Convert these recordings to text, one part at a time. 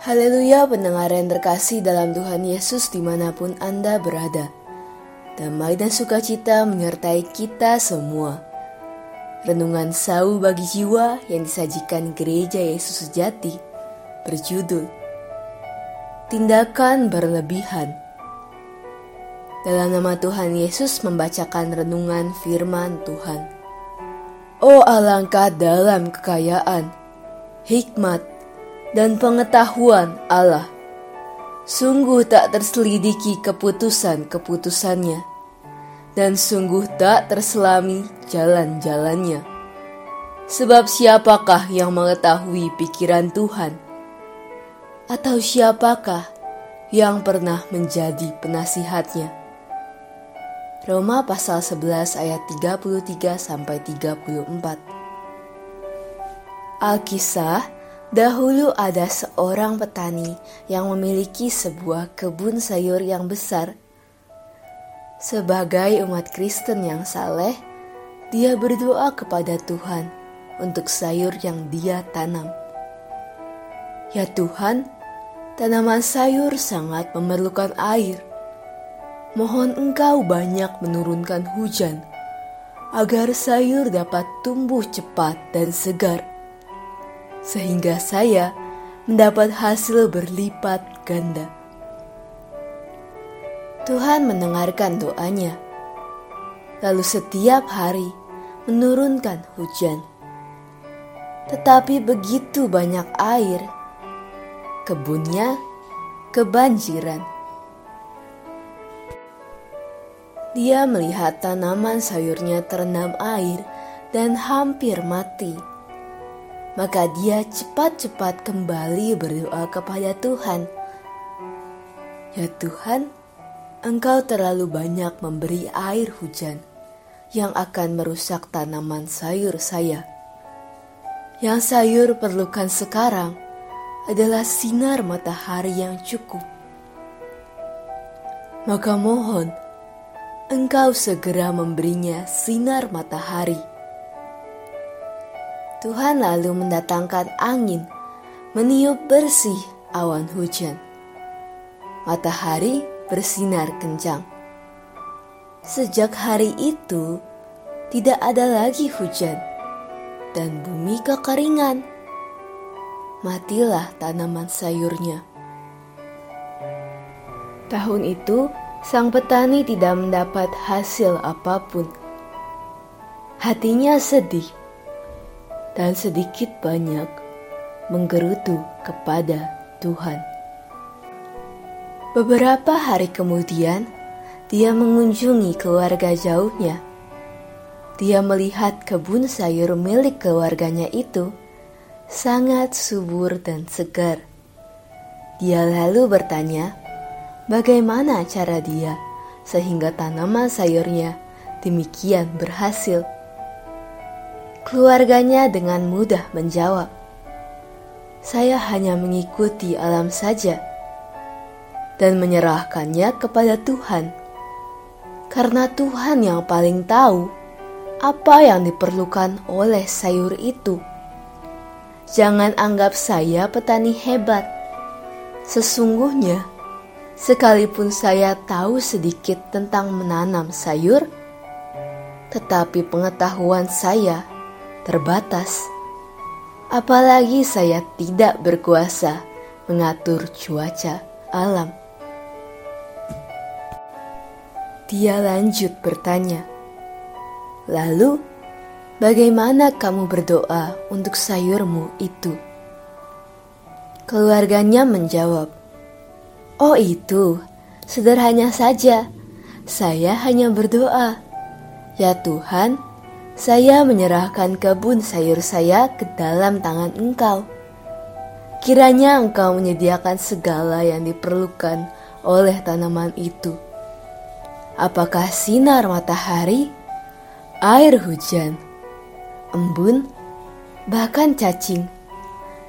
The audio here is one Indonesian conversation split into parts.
Haleluya pendengar yang terkasih dalam Tuhan Yesus di mana pun Anda berada. Damai dan sukacita menyertai kita semua. Renungan sau bagi jiwa yang disajikan gereja Yesus sejati berjudul Tindakan Berlebihan. Dalam nama Tuhan Yesus membacakan renungan firman Tuhan. Oh alangkah dalam kekayaan, hikmat, dan pengetahuan Allah. Sungguh tak terselidiki keputusan-keputusannya, dan sungguh tak terselami jalan-jalannya. Sebab siapakah yang mengetahui pikiran Tuhan? Atau siapakah yang pernah menjadi penasihatnya? Roma pasal 11 ayat 33 sampai 34. Alkisah Dahulu ada seorang petani yang memiliki sebuah kebun sayur yang besar. Sebagai umat Kristen yang saleh, dia berdoa kepada Tuhan untuk sayur yang dia tanam. Ya Tuhan, tanaman sayur sangat memerlukan air. Mohon Engkau banyak menurunkan hujan agar sayur dapat tumbuh cepat dan segar sehingga saya mendapat hasil berlipat ganda. Tuhan mendengarkan doanya, lalu setiap hari menurunkan hujan. Tetapi begitu banyak air, kebunnya kebanjiran. Dia melihat tanaman sayurnya terendam air dan hampir mati maka dia cepat-cepat kembali berdoa kepada Tuhan. Ya Tuhan, Engkau terlalu banyak memberi air hujan yang akan merusak tanaman sayur saya. Yang sayur perlukan sekarang adalah sinar matahari yang cukup. Maka mohon, Engkau segera memberinya sinar matahari Tuhan lalu mendatangkan angin, meniup bersih awan hujan. Matahari bersinar kencang. Sejak hari itu, tidak ada lagi hujan, dan bumi kekeringan. Matilah tanaman sayurnya. Tahun itu, sang petani tidak mendapat hasil apa pun. Hatinya sedih dan sedikit banyak menggerutu kepada Tuhan. Beberapa hari kemudian, dia mengunjungi keluarga jauhnya. Dia melihat kebun sayur milik keluarganya itu sangat subur dan segar. Dia lalu bertanya, bagaimana cara dia sehingga tanaman sayurnya demikian berhasil. Keluarganya dengan mudah menjawab, "Saya hanya mengikuti alam saja dan menyerahkannya kepada Tuhan, karena Tuhan yang paling tahu apa yang diperlukan oleh sayur itu. Jangan anggap saya petani hebat. Sesungguhnya, sekalipun saya tahu sedikit tentang menanam sayur, tetapi pengetahuan saya terbatas. Apalagi saya tidak berkuasa mengatur cuaca alam. Dia lanjut bertanya, "Lalu, bagaimana kamu berdoa untuk sayurmu itu?" Keluarganya menjawab, "Oh, itu sederhana saja. Saya hanya berdoa, ya Tuhan." Saya menyerahkan kebun sayur saya ke dalam tangan engkau. Kiranya engkau menyediakan segala yang diperlukan oleh tanaman itu. Apakah sinar matahari, air hujan, embun, bahkan cacing?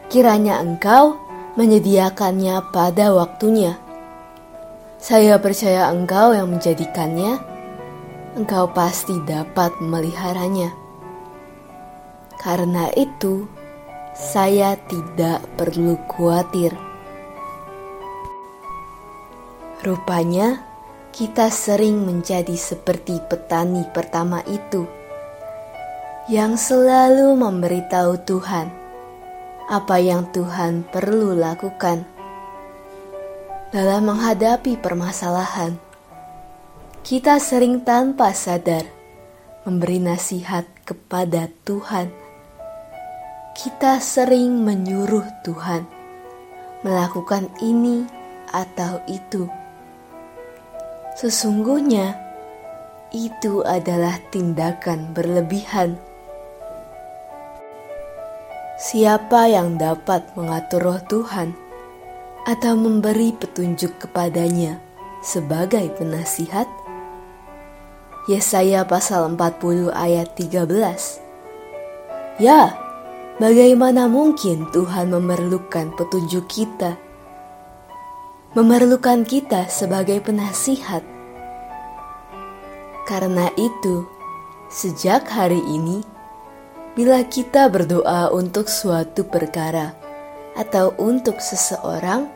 Kiranya engkau menyediakannya pada waktunya. Saya percaya engkau yang menjadikannya engkau pasti dapat memeliharanya. Karena itu, saya tidak perlu khawatir. Rupanya, kita sering menjadi seperti petani pertama itu yang selalu memberitahu Tuhan apa yang Tuhan perlu lakukan dalam menghadapi permasalahan. Kita sering tanpa sadar memberi nasihat kepada Tuhan. Kita sering menyuruh Tuhan melakukan ini atau itu Sesungguhnya, itu adalah tindakan berlebihan. Siapa yang dapat mengatur roh Tuhan atau memberi petunjuk kepadanya sebagai penasihat? Yesaya pasal 40 ayat 13 Ya, bagaimana mungkin Tuhan memerlukan petunjuk kita? Memerlukan kita sebagai penasihat. Karena itu, sejak hari ini, bila kita berdoa untuk suatu perkara atau untuk seseorang,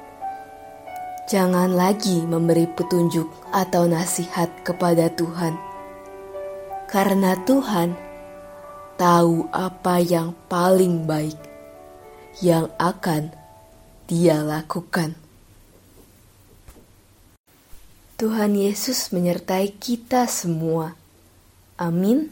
jangan lagi memberi petunjuk atau nasihat kepada Tuhan, karena Tuhan tahu apa yang paling baik yang akan Dia lakukan. Tuhan Yesus menyertai kita semua. Amin.